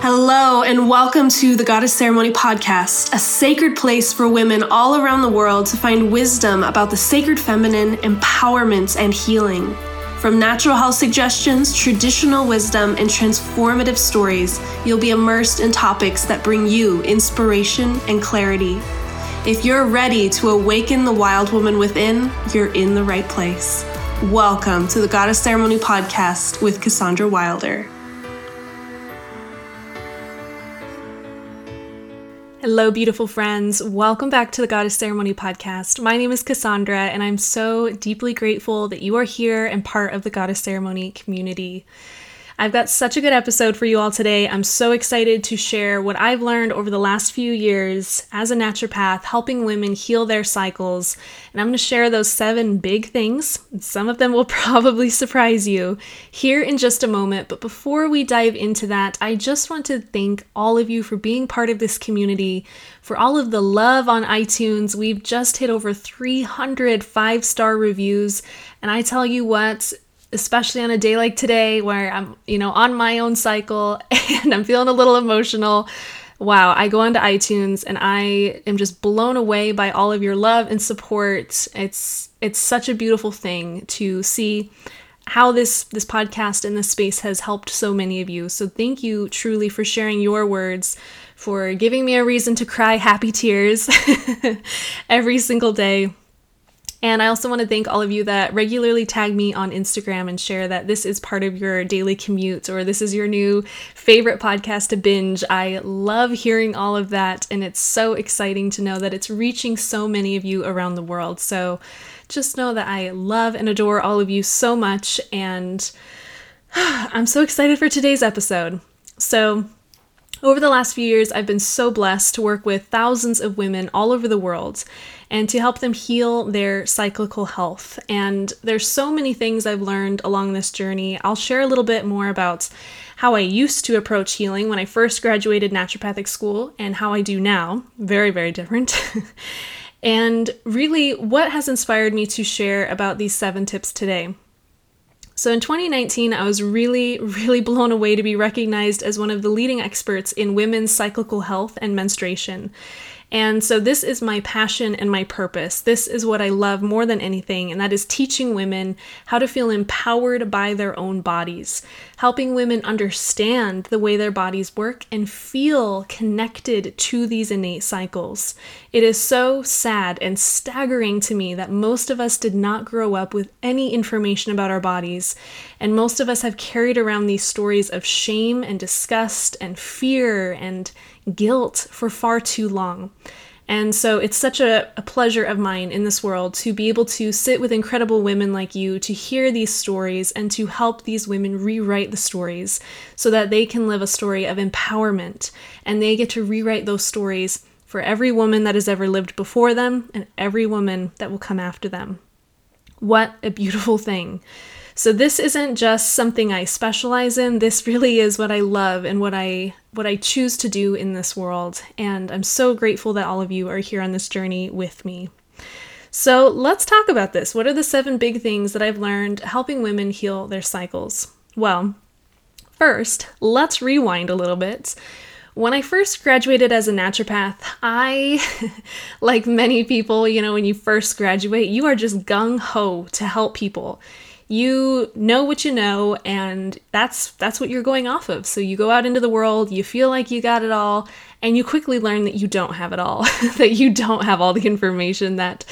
Hello, and welcome to the Goddess Ceremony Podcast, a sacred place for women all around the world to find wisdom about the sacred feminine, empowerment, and healing. From natural health suggestions, traditional wisdom, and transformative stories, you'll be immersed in topics that bring you inspiration and clarity. If you're ready to awaken the wild woman within, you're in the right place. Welcome to the Goddess Ceremony Podcast with Cassandra Wilder. Hello, beautiful friends. Welcome back to the Goddess Ceremony podcast. My name is Cassandra, and I'm so deeply grateful that you are here and part of the Goddess Ceremony community. I've got such a good episode for you all today. I'm so excited to share what I've learned over the last few years as a naturopath, helping women heal their cycles. And I'm going to share those seven big things. Some of them will probably surprise you here in just a moment. But before we dive into that, I just want to thank all of you for being part of this community, for all of the love on iTunes. We've just hit over 300 five star reviews. And I tell you what, especially on a day like today where I'm, you know, on my own cycle and I'm feeling a little emotional. Wow, I go onto iTunes and I am just blown away by all of your love and support. It's it's such a beautiful thing to see how this this podcast and this space has helped so many of you. So thank you truly for sharing your words, for giving me a reason to cry happy tears every single day. And I also want to thank all of you that regularly tag me on Instagram and share that this is part of your daily commute or this is your new favorite podcast to binge. I love hearing all of that, and it's so exciting to know that it's reaching so many of you around the world. So just know that I love and adore all of you so much, and I'm so excited for today's episode. So, over the last few years, I've been so blessed to work with thousands of women all over the world and to help them heal their cyclical health. And there's so many things I've learned along this journey. I'll share a little bit more about how I used to approach healing when I first graduated naturopathic school and how I do now. Very, very different. and really, what has inspired me to share about these seven tips today. So in 2019, I was really, really blown away to be recognized as one of the leading experts in women's cyclical health and menstruation. And so, this is my passion and my purpose. This is what I love more than anything, and that is teaching women how to feel empowered by their own bodies, helping women understand the way their bodies work and feel connected to these innate cycles. It is so sad and staggering to me that most of us did not grow up with any information about our bodies, and most of us have carried around these stories of shame and disgust and fear and guilt for far too long. And so it's such a, a, pleasure of mine in this world to be able to sit with incredible women like you, to hear these stories, and to help these women rewrite the stories so that they can live a story of empowerment. And they get to rewrite those stories for every woman that has ever lived before them and every woman that will come after them. What a beautiful thing. So this isn't just something I specialize in. This really is what I love and what I what I choose to do in this world. And I'm so grateful that all of you are here on this journey with me. So let's talk about this. What are the seven big things that I've learned helping women heal their cycles? Well, first, let's rewind a little bit. When I first graduated as a naturopath, I, like many people, you know, when you first graduate, you are just gung ho to help people you know what you know and that's that's what you're going off of. So you go out into the world you feel like you got it all and you quickly learn that you don't have it all that you don't have all the information that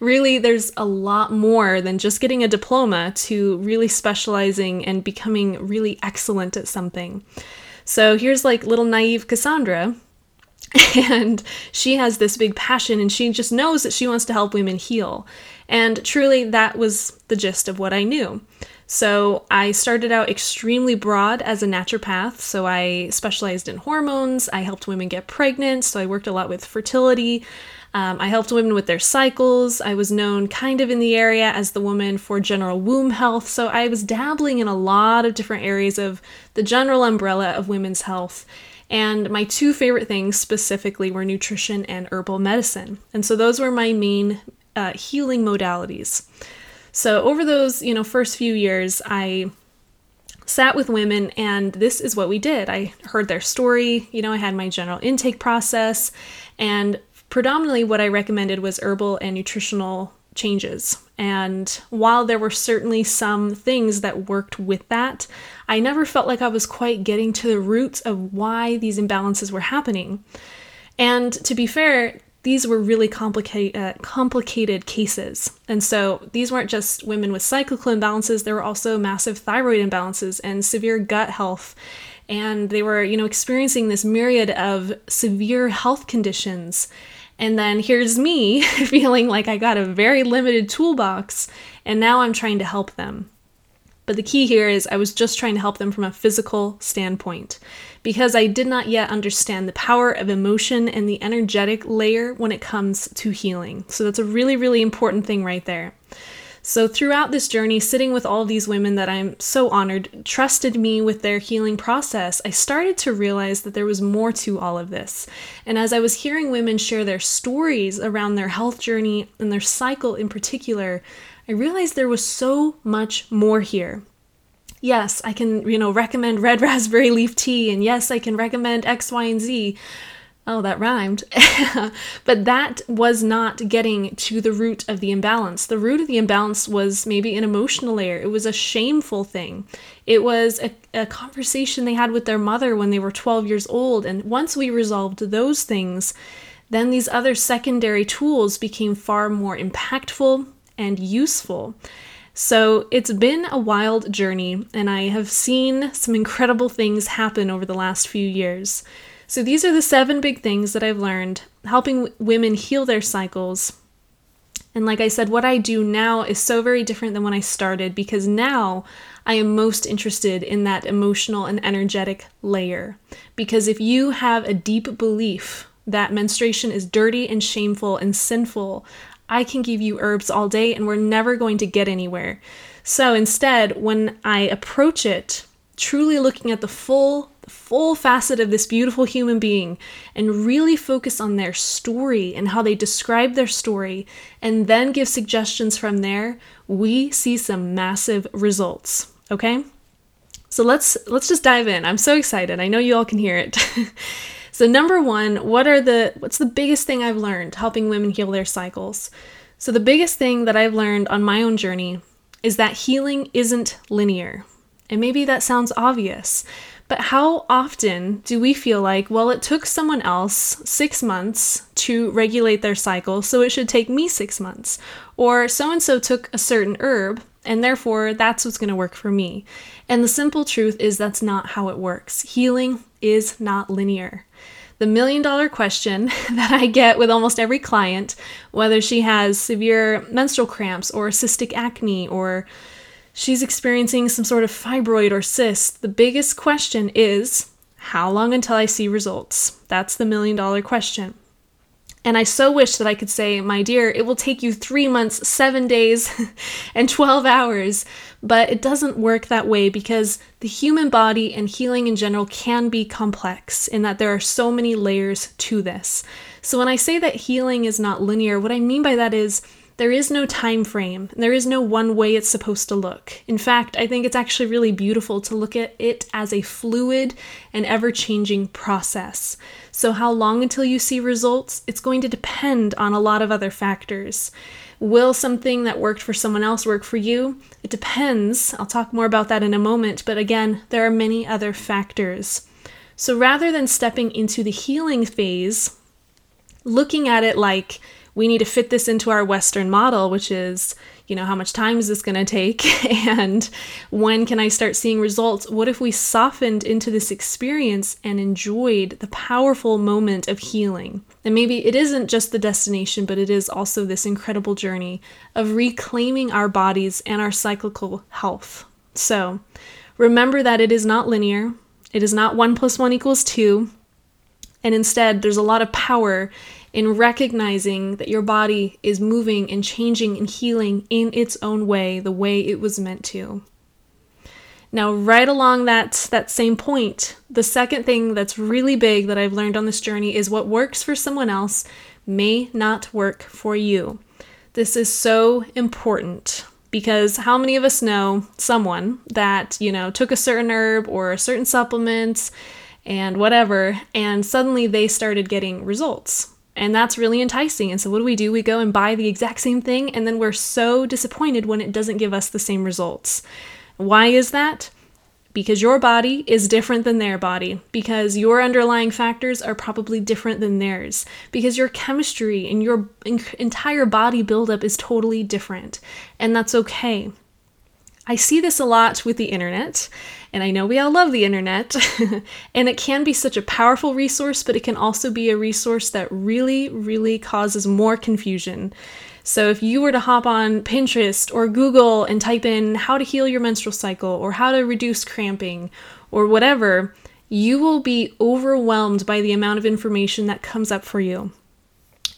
really there's a lot more than just getting a diploma to really specializing and becoming really excellent at something. So here's like little naive cassandra and she has this big passion and she just knows that she wants to help women heal and truly, that was the gist of what I knew. So I started out extremely broad as a naturopath. So I specialized in hormones. I helped women get pregnant. So I worked a lot with fertility. Um, I helped women with their cycles. I was known kind of in the area as the woman for general womb health. So I was dabbling in a lot of different areas of the general umbrella of women's health. And my two favorite things specifically were nutrition and herbal medicine. And so those were my main uh, healing modalities. So over those, you know, first few years, I sat with women and this is what we did. I heard their story, you know, I had my general intake process and predominantly what I recommended was herbal and nutritional changes. And while there were certainly some things that worked with that, I never felt like I was quite getting to the roots of why these imbalances were happening. And to be fair, these were really complicated uh, complicated cases. And so these weren't just women with cyclical imbalances, there were also massive thyroid imbalances and severe gut health. And they were, you know, experiencing this myriad of severe health conditions. And then here's me feeling like I got a very limited toolbox, and now I'm trying to help them. But the key here is I was just trying to help them from a physical standpoint because I did not yet understand the power of emotion and the energetic layer when it comes to healing. So that's a really, really important thing right there. So, throughout this journey, sitting with all these women that I'm so honored trusted me with their healing process, I started to realize that there was more to all of this. And as I was hearing women share their stories around their health journey and their cycle in particular, I realized there was so much more here. Yes, I can, you know, recommend red raspberry leaf tea, and yes, I can recommend X, Y, and Z. Oh, that rhymed. but that was not getting to the root of the imbalance. The root of the imbalance was maybe an emotional layer. It was a shameful thing. It was a, a conversation they had with their mother when they were 12 years old. And once we resolved those things, then these other secondary tools became far more impactful and useful. So it's been a wild journey, and I have seen some incredible things happen over the last few years. So these are the seven big things that I've learned helping women heal their cycles. And like I said, what I do now is so very different than when I started because now I am most interested in that emotional and energetic layer. Because if you have a deep belief that menstruation is dirty and shameful and sinful, I can give you herbs all day and we're never going to get anywhere. So instead, when I approach it, truly looking at the full full facet of this beautiful human being and really focus on their story and how they describe their story and then give suggestions from there, we see some massive results, okay? So let's let's just dive in. I'm so excited. I know you all can hear it. So number 1, what are the what's the biggest thing I've learned helping women heal their cycles? So the biggest thing that I've learned on my own journey is that healing isn't linear. And maybe that sounds obvious, but how often do we feel like, well, it took someone else six months to regulate their cycle, so it should take me six months? Or so and so took a certain herb, and therefore that's what's going to work for me. And the simple truth is that's not how it works. Healing is not linear the million dollar question that I get with almost every client, whether she has severe menstrual cramps or cystic acne or she's experiencing some sort of fibroid or cyst, the biggest question is how long until I see results? That's the million dollar question. And I so wish that I could say, my dear, it will take you three months, seven days, and 12 hours. But it doesn't work that way because the human body and healing in general can be complex in that there are so many layers to this. So when I say that healing is not linear, what I mean by that is there is no time frame. There is no one way it's supposed to look. In fact, I think it's actually really beautiful to look at it as a fluid and ever changing process. So, how long until you see results? It's going to depend on a lot of other factors. Will something that worked for someone else work for you? It depends. I'll talk more about that in a moment, but again, there are many other factors. So, rather than stepping into the healing phase, looking at it like we need to fit this into our Western model, which is, you know, how much time is this going to take? and when can I start seeing results? What if we softened into this experience and enjoyed the powerful moment of healing? And maybe it isn't just the destination, but it is also this incredible journey of reclaiming our bodies and our cyclical health. So remember that it is not linear, it is not one plus one equals two. And instead, there's a lot of power in recognizing that your body is moving and changing and healing in its own way, the way it was meant to. Now, right along that, that same point, the second thing that's really big that I've learned on this journey is what works for someone else may not work for you. This is so important. because how many of us know someone that, you know, took a certain herb or a certain supplement and whatever, and suddenly they started getting results? And that's really enticing. And so, what do we do? We go and buy the exact same thing, and then we're so disappointed when it doesn't give us the same results. Why is that? Because your body is different than their body, because your underlying factors are probably different than theirs, because your chemistry and your entire body buildup is totally different. And that's okay. I see this a lot with the internet, and I know we all love the internet, and it can be such a powerful resource, but it can also be a resource that really, really causes more confusion. So if you were to hop on Pinterest or Google and type in how to heal your menstrual cycle or how to reduce cramping or whatever, you will be overwhelmed by the amount of information that comes up for you.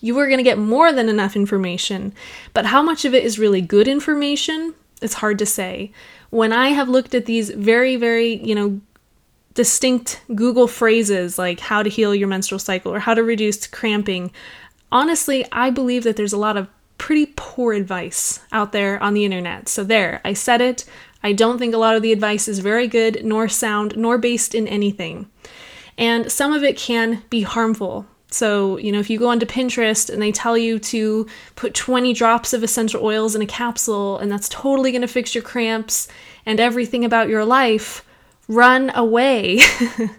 You are going to get more than enough information, but how much of it is really good information? It's hard to say when I have looked at these very, very, you know, distinct Google phrases like how to heal your menstrual cycle or how to reduce cramping, honestly, I believe that there's a lot of pretty poor advice out there on the internet. So, there, I said it. I don't think a lot of the advice is very good, nor sound, nor based in anything. And some of it can be harmful. So, you know, if you go onto Pinterest and they tell you to put 20 drops of essential oils in a capsule and that's totally going to fix your cramps and everything about your life, run away.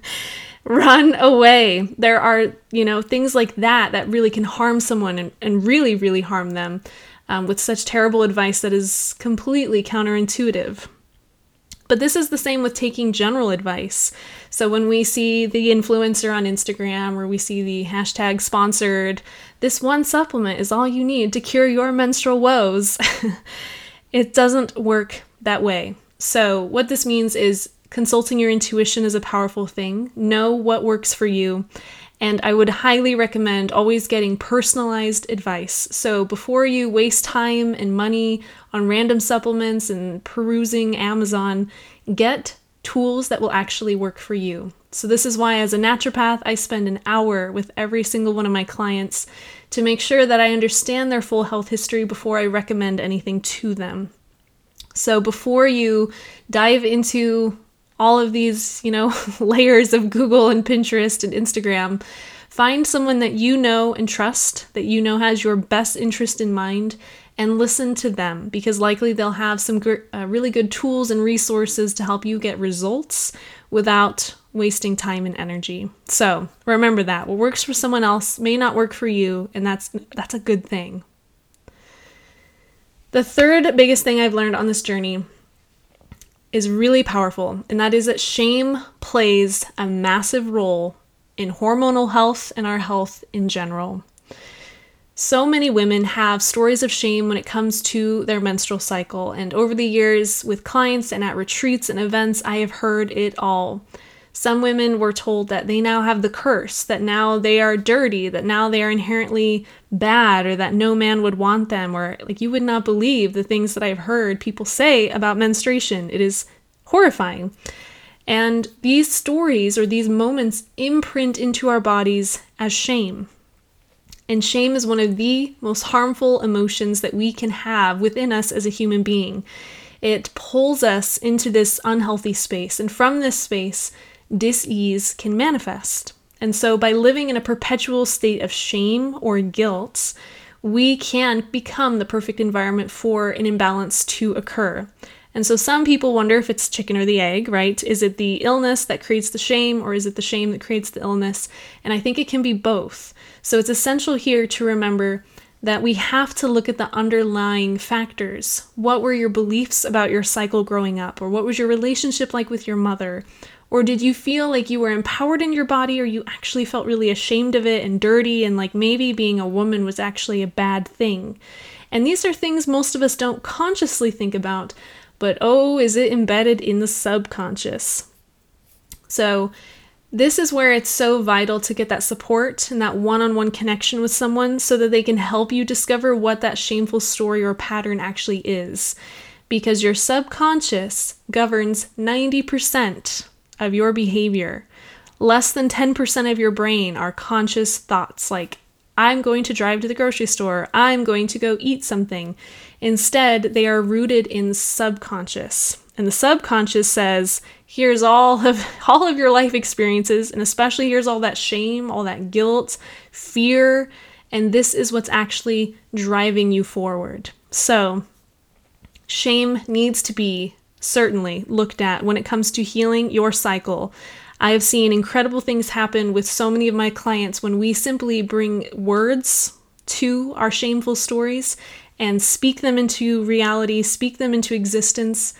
run away. There are, you know, things like that that really can harm someone and, and really, really harm them um, with such terrible advice that is completely counterintuitive. But this is the same with taking general advice. So when we see the influencer on Instagram or we see the hashtag sponsored, this one supplement is all you need to cure your menstrual woes. it doesn't work that way. So, what this means is consulting your intuition is a powerful thing. Know what works for you and I would highly recommend always getting personalized advice. So before you waste time and money on random supplements and perusing Amazon, get tools that will actually work for you. So, this is why, as a naturopath, I spend an hour with every single one of my clients to make sure that I understand their full health history before I recommend anything to them. So, before you dive into all of these, you know, layers of Google and Pinterest and Instagram. Find someone that you know and trust, that you know has your best interest in mind, and listen to them because likely they'll have some gr- uh, really good tools and resources to help you get results without wasting time and energy. So remember that what works for someone else may not work for you, and that's that's a good thing. The third biggest thing I've learned on this journey is really powerful, and that is that shame plays a massive role in hormonal health and our health in general. So many women have stories of shame when it comes to their menstrual cycle, and over the years, with clients and at retreats and events, I have heard it all. Some women were told that they now have the curse, that now they are dirty, that now they are inherently bad, or that no man would want them, or like you would not believe the things that I've heard people say about menstruation. It is horrifying. And these stories or these moments imprint into our bodies as shame. And shame is one of the most harmful emotions that we can have within us as a human being. It pulls us into this unhealthy space. And from this space, dis-ease can manifest. And so by living in a perpetual state of shame or guilt, we can become the perfect environment for an imbalance to occur. And so some people wonder if it's chicken or the egg, right? Is it the illness that creates the shame or is it the shame that creates the illness? And I think it can be both. So it's essential here to remember that we have to look at the underlying factors. What were your beliefs about your cycle growing up? Or what was your relationship like with your mother? Or did you feel like you were empowered in your body or you actually felt really ashamed of it and dirty and like maybe being a woman was actually a bad thing? And these are things most of us don't consciously think about, but oh, is it embedded in the subconscious? So, this is where it's so vital to get that support and that one on one connection with someone so that they can help you discover what that shameful story or pattern actually is. Because your subconscious governs 90% of your behavior. Less than 10% of your brain are conscious thoughts like, I'm going to drive to the grocery store. I'm going to go eat something. Instead, they are rooted in subconscious. And the subconscious says, here's all of all of your life experiences and especially here's all that shame, all that guilt, fear, and this is what's actually driving you forward. So, shame needs to be certainly looked at when it comes to healing your cycle. I have seen incredible things happen with so many of my clients when we simply bring words to our shameful stories and speak them into reality, speak them into existence,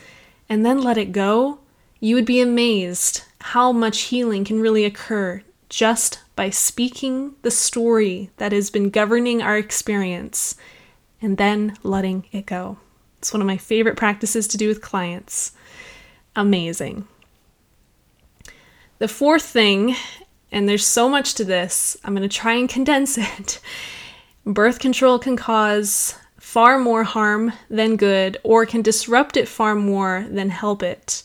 and then let it go. You would be amazed how much healing can really occur just by speaking the story that has been governing our experience and then letting it go. It's one of my favorite practices to do with clients. Amazing. The fourth thing, and there's so much to this, I'm going to try and condense it. Birth control can cause far more harm than good, or can disrupt it far more than help it.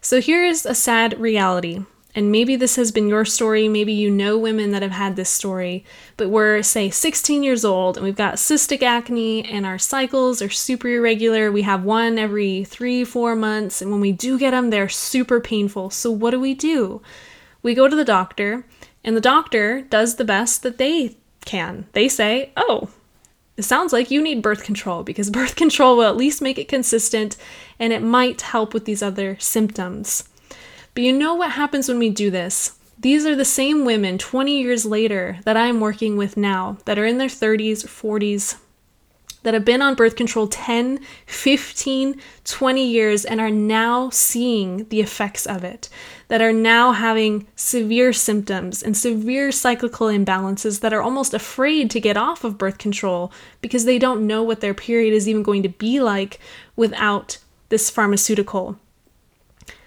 So here's a sad reality. And maybe this has been your story, maybe you know women that have had this story, but we're, say, 16 years old and we've got cystic acne and our cycles are super irregular. We have one every three, four months, and when we do get them, they're super painful. So, what do we do? We go to the doctor, and the doctor does the best that they can. They say, Oh, it sounds like you need birth control because birth control will at least make it consistent and it might help with these other symptoms. But you know what happens when we do this? These are the same women 20 years later that I'm working with now that are in their 30s, 40s, that have been on birth control 10, 15, 20 years and are now seeing the effects of it, that are now having severe symptoms and severe cyclical imbalances that are almost afraid to get off of birth control because they don't know what their period is even going to be like without this pharmaceutical.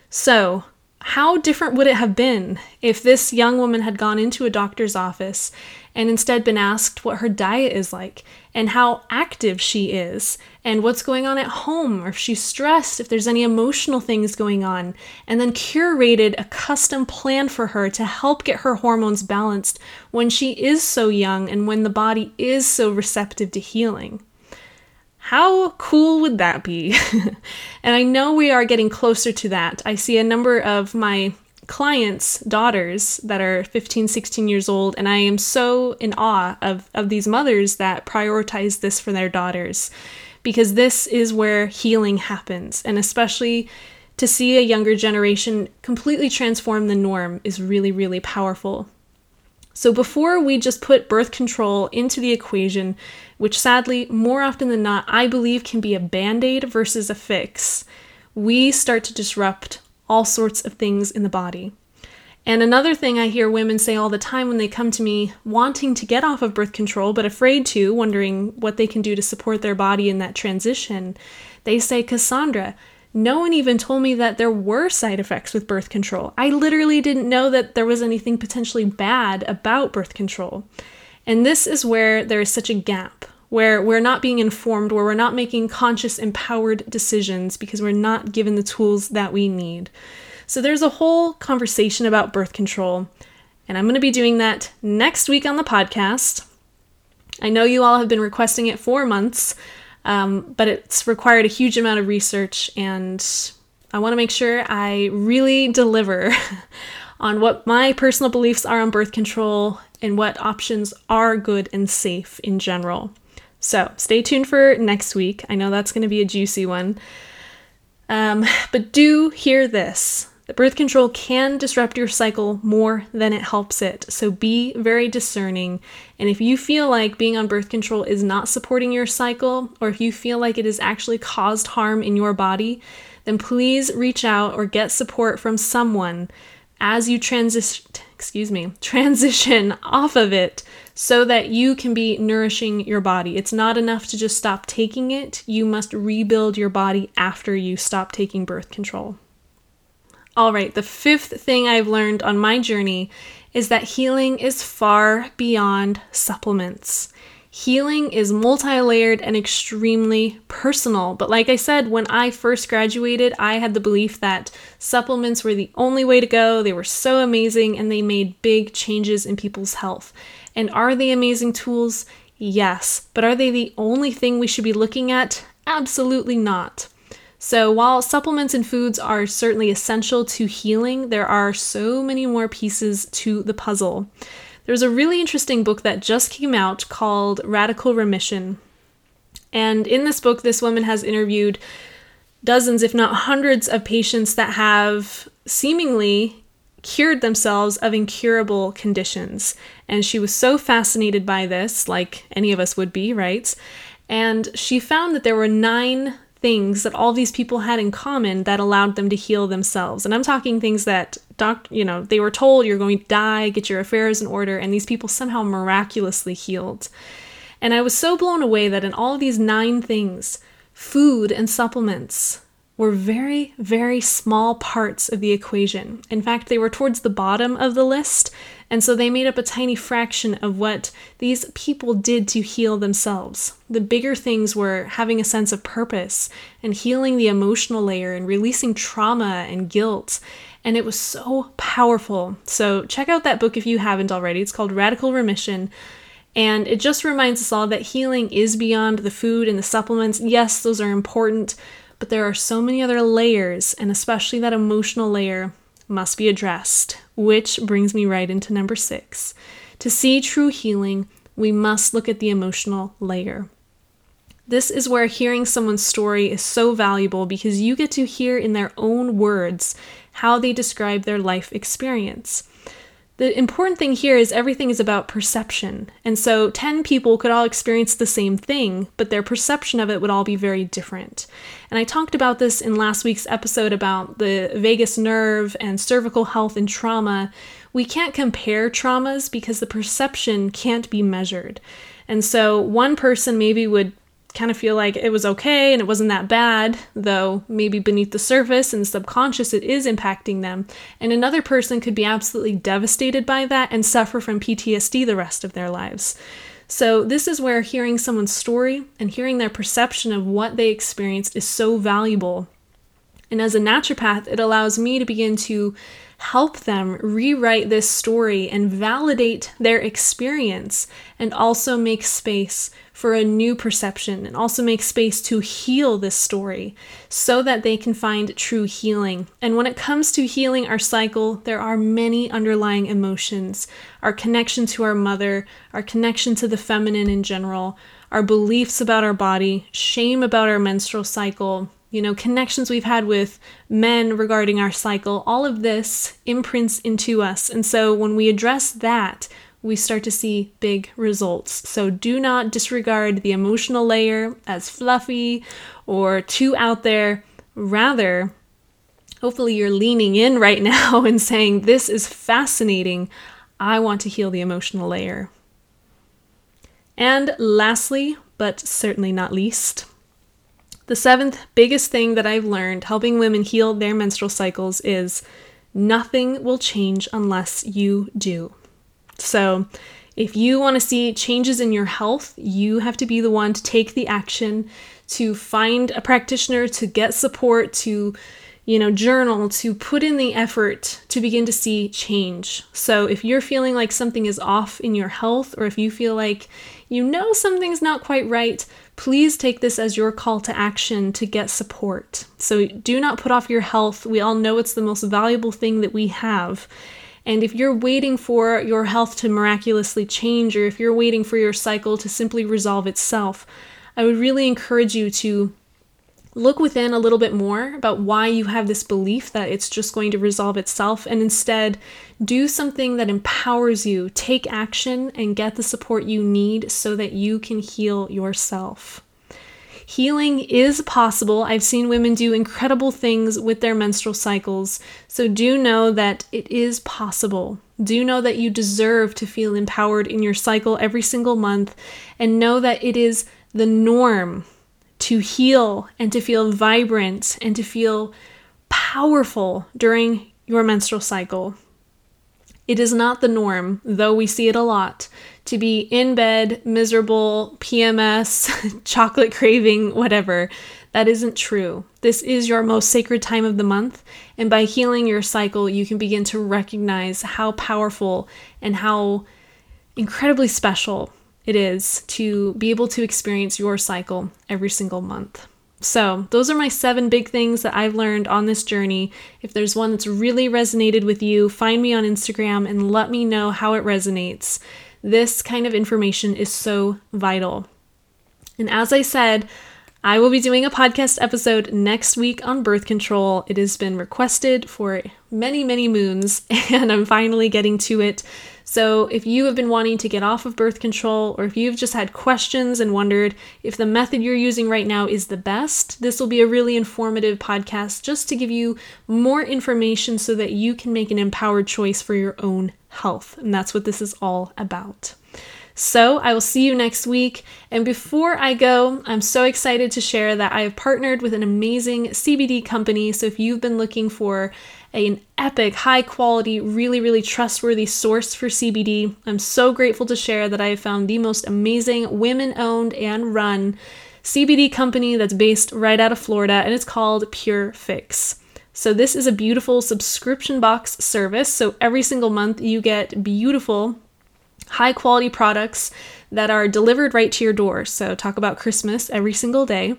So, how different would it have been if this young woman had gone into a doctor's office and instead been asked what her diet is like and how active she is and what's going on at home or if she's stressed, if there's any emotional things going on, and then curated a custom plan for her to help get her hormones balanced when she is so young and when the body is so receptive to healing? How cool would that be? and I know we are getting closer to that. I see a number of my clients' daughters that are 15, 16 years old, and I am so in awe of, of these mothers that prioritize this for their daughters because this is where healing happens. And especially to see a younger generation completely transform the norm is really, really powerful. So, before we just put birth control into the equation, which sadly, more often than not, I believe can be a band aid versus a fix, we start to disrupt all sorts of things in the body. And another thing I hear women say all the time when they come to me wanting to get off of birth control but afraid to, wondering what they can do to support their body in that transition, they say, Cassandra, no one even told me that there were side effects with birth control. I literally didn't know that there was anything potentially bad about birth control. And this is where there is such a gap, where we're not being informed, where we're not making conscious, empowered decisions because we're not given the tools that we need. So there's a whole conversation about birth control, and I'm going to be doing that next week on the podcast. I know you all have been requesting it for months. Um, but it's required a huge amount of research, and I want to make sure I really deliver on what my personal beliefs are on birth control and what options are good and safe in general. So stay tuned for next week. I know that's going to be a juicy one. Um, but do hear this the birth control can disrupt your cycle more than it helps it, so be very discerning. And if you feel like being on birth control is not supporting your cycle, or if you feel like it has actually caused harm in your body, then please reach out or get support from someone as you transition excuse me transition off of it so that you can be nourishing your body. It's not enough to just stop taking it. You must rebuild your body after you stop taking birth control all right, the fifth thing I've learned on my journey is that healing is far beyond supplements. Healing is multi layered and extremely personal. But like I said, when I first graduated, I had the belief that supplements were the only way to go. They were so amazing and they made big changes in people's health. And are they amazing tools? Yes. But are they the only thing we should be looking at? Absolutely not. So, while supplements and foods are certainly essential to healing, there are so many more pieces to the puzzle. There's a really interesting book that just came out called Radical Remission. And in this book, this woman has interviewed dozens, if not hundreds, of patients that have seemingly cured themselves of incurable conditions. And she was so fascinated by this, like any of us would be, right? And she found that there were nine things that all these people had in common that allowed them to heal themselves. And I'm talking things that doc, you know, they were told you're going to die, get your affairs in order, and these people somehow miraculously healed. And I was so blown away that in all of these nine things, food and supplements were very, very small parts of the equation. In fact, they were towards the bottom of the list, and so they made up a tiny fraction of what these people did to heal themselves. The bigger things were having a sense of purpose and healing the emotional layer and releasing trauma and guilt. And it was so powerful. So, check out that book if you haven't already. It's called Radical Remission and it just reminds us all that healing is beyond the food and the supplements. Yes, those are important, but there are so many other layers, and especially that emotional layer must be addressed. Which brings me right into number six. To see true healing, we must look at the emotional layer. This is where hearing someone's story is so valuable because you get to hear in their own words how they describe their life experience. The important thing here is everything is about perception. And so 10 people could all experience the same thing, but their perception of it would all be very different. And I talked about this in last week's episode about the vagus nerve and cervical health and trauma. We can't compare traumas because the perception can't be measured. And so one person maybe would kind of feel like it was okay and it wasn't that bad, though maybe beneath the surface and subconscious it is impacting them. And another person could be absolutely devastated by that and suffer from PTSD the rest of their lives. So, this is where hearing someone's story and hearing their perception of what they experienced is so valuable. And as a naturopath, it allows me to begin to help them rewrite this story and validate their experience and also make space for a new perception and also make space to heal this story so that they can find true healing. And when it comes to healing our cycle, there are many underlying emotions our connection to our mother, our connection to the feminine in general, our beliefs about our body, shame about our menstrual cycle, you know, connections we've had with men regarding our cycle, all of this imprints into us. And so when we address that, we start to see big results. So do not disregard the emotional layer as fluffy or too out there. Rather, hopefully, you're leaning in right now and saying, This is fascinating. I want to heal the emotional layer. And lastly, but certainly not least, the seventh biggest thing that I've learned helping women heal their menstrual cycles is nothing will change unless you do. So, if you want to see changes in your health, you have to be the one to take the action to find a practitioner, to get support, to you know, journal, to put in the effort to begin to see change. So, if you're feeling like something is off in your health, or if you feel like you know something's not quite right, please take this as your call to action to get support. So, do not put off your health. We all know it's the most valuable thing that we have. And if you're waiting for your health to miraculously change, or if you're waiting for your cycle to simply resolve itself, I would really encourage you to look within a little bit more about why you have this belief that it's just going to resolve itself and instead do something that empowers you, take action, and get the support you need so that you can heal yourself. Healing is possible. I've seen women do incredible things with their menstrual cycles, so do know that it is possible. Do know that you deserve to feel empowered in your cycle every single month, and know that it is the norm to heal and to feel vibrant and to feel powerful during your menstrual cycle. It is not the norm, though we see it a lot, to be in bed, miserable, PMS, chocolate craving, whatever. That isn't true. This is your most sacred time of the month, and by healing your cycle, you can begin to recognize how powerful and how incredibly special it is to be able to experience your cycle every single month. So, those are my seven big things that I've learned on this journey. If there's one that's really resonated with you, find me on Instagram and let me know how it resonates. This kind of information is so vital. And as I said, I will be doing a podcast episode next week on birth control. It has been requested for many, many moons, and I'm finally getting to it. So, if you have been wanting to get off of birth control, or if you've just had questions and wondered if the method you're using right now is the best, this will be a really informative podcast just to give you more information so that you can make an empowered choice for your own health. And that's what this is all about. So I will see you next week. And before I go, I'm so excited to share that I have partnered with an amazing CBD company. So if you've been looking for an epic, high quality, really, really trustworthy source for CBD, I'm so grateful to share that I have found the most amazing women owned and run CBD company that's based right out of Florida, and it's called PuurFX. So, this is a beautiful subscription box service. So, every single month you get beautiful high quality products that are delivered right to your door. So, talk about Christmas every single day.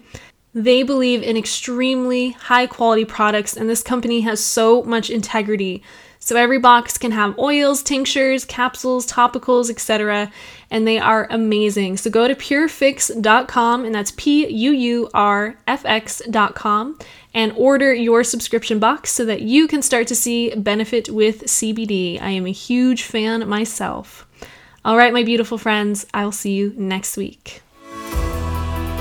They believe in extremely high quality products, and this company has so much integrity. So, every box can have oils, tinctures, capsules, topicals, etc., and they are amazing. So, go to puurfx.com and that's P U U R F X.com, and order your subscription box so that you can start to see benefit with CBD. I am a huge fan myself. All right, my beautiful friends, I'll see you next week.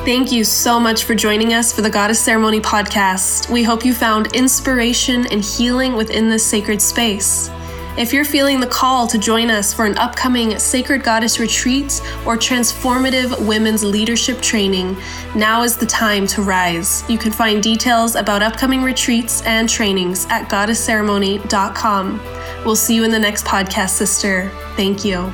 Thank you so much for joining us for the Goddess Ceremony podcast. We hope you found inspiration and healing within this sacred space. If you're feeling the call to join us for an upcoming Sacred Goddess retreat or transformative women's leadership training, now is the time to rise. You can find details about upcoming retreats and trainings at goddessceremony.com. We'll see you in the next podcast, sister. Thank you.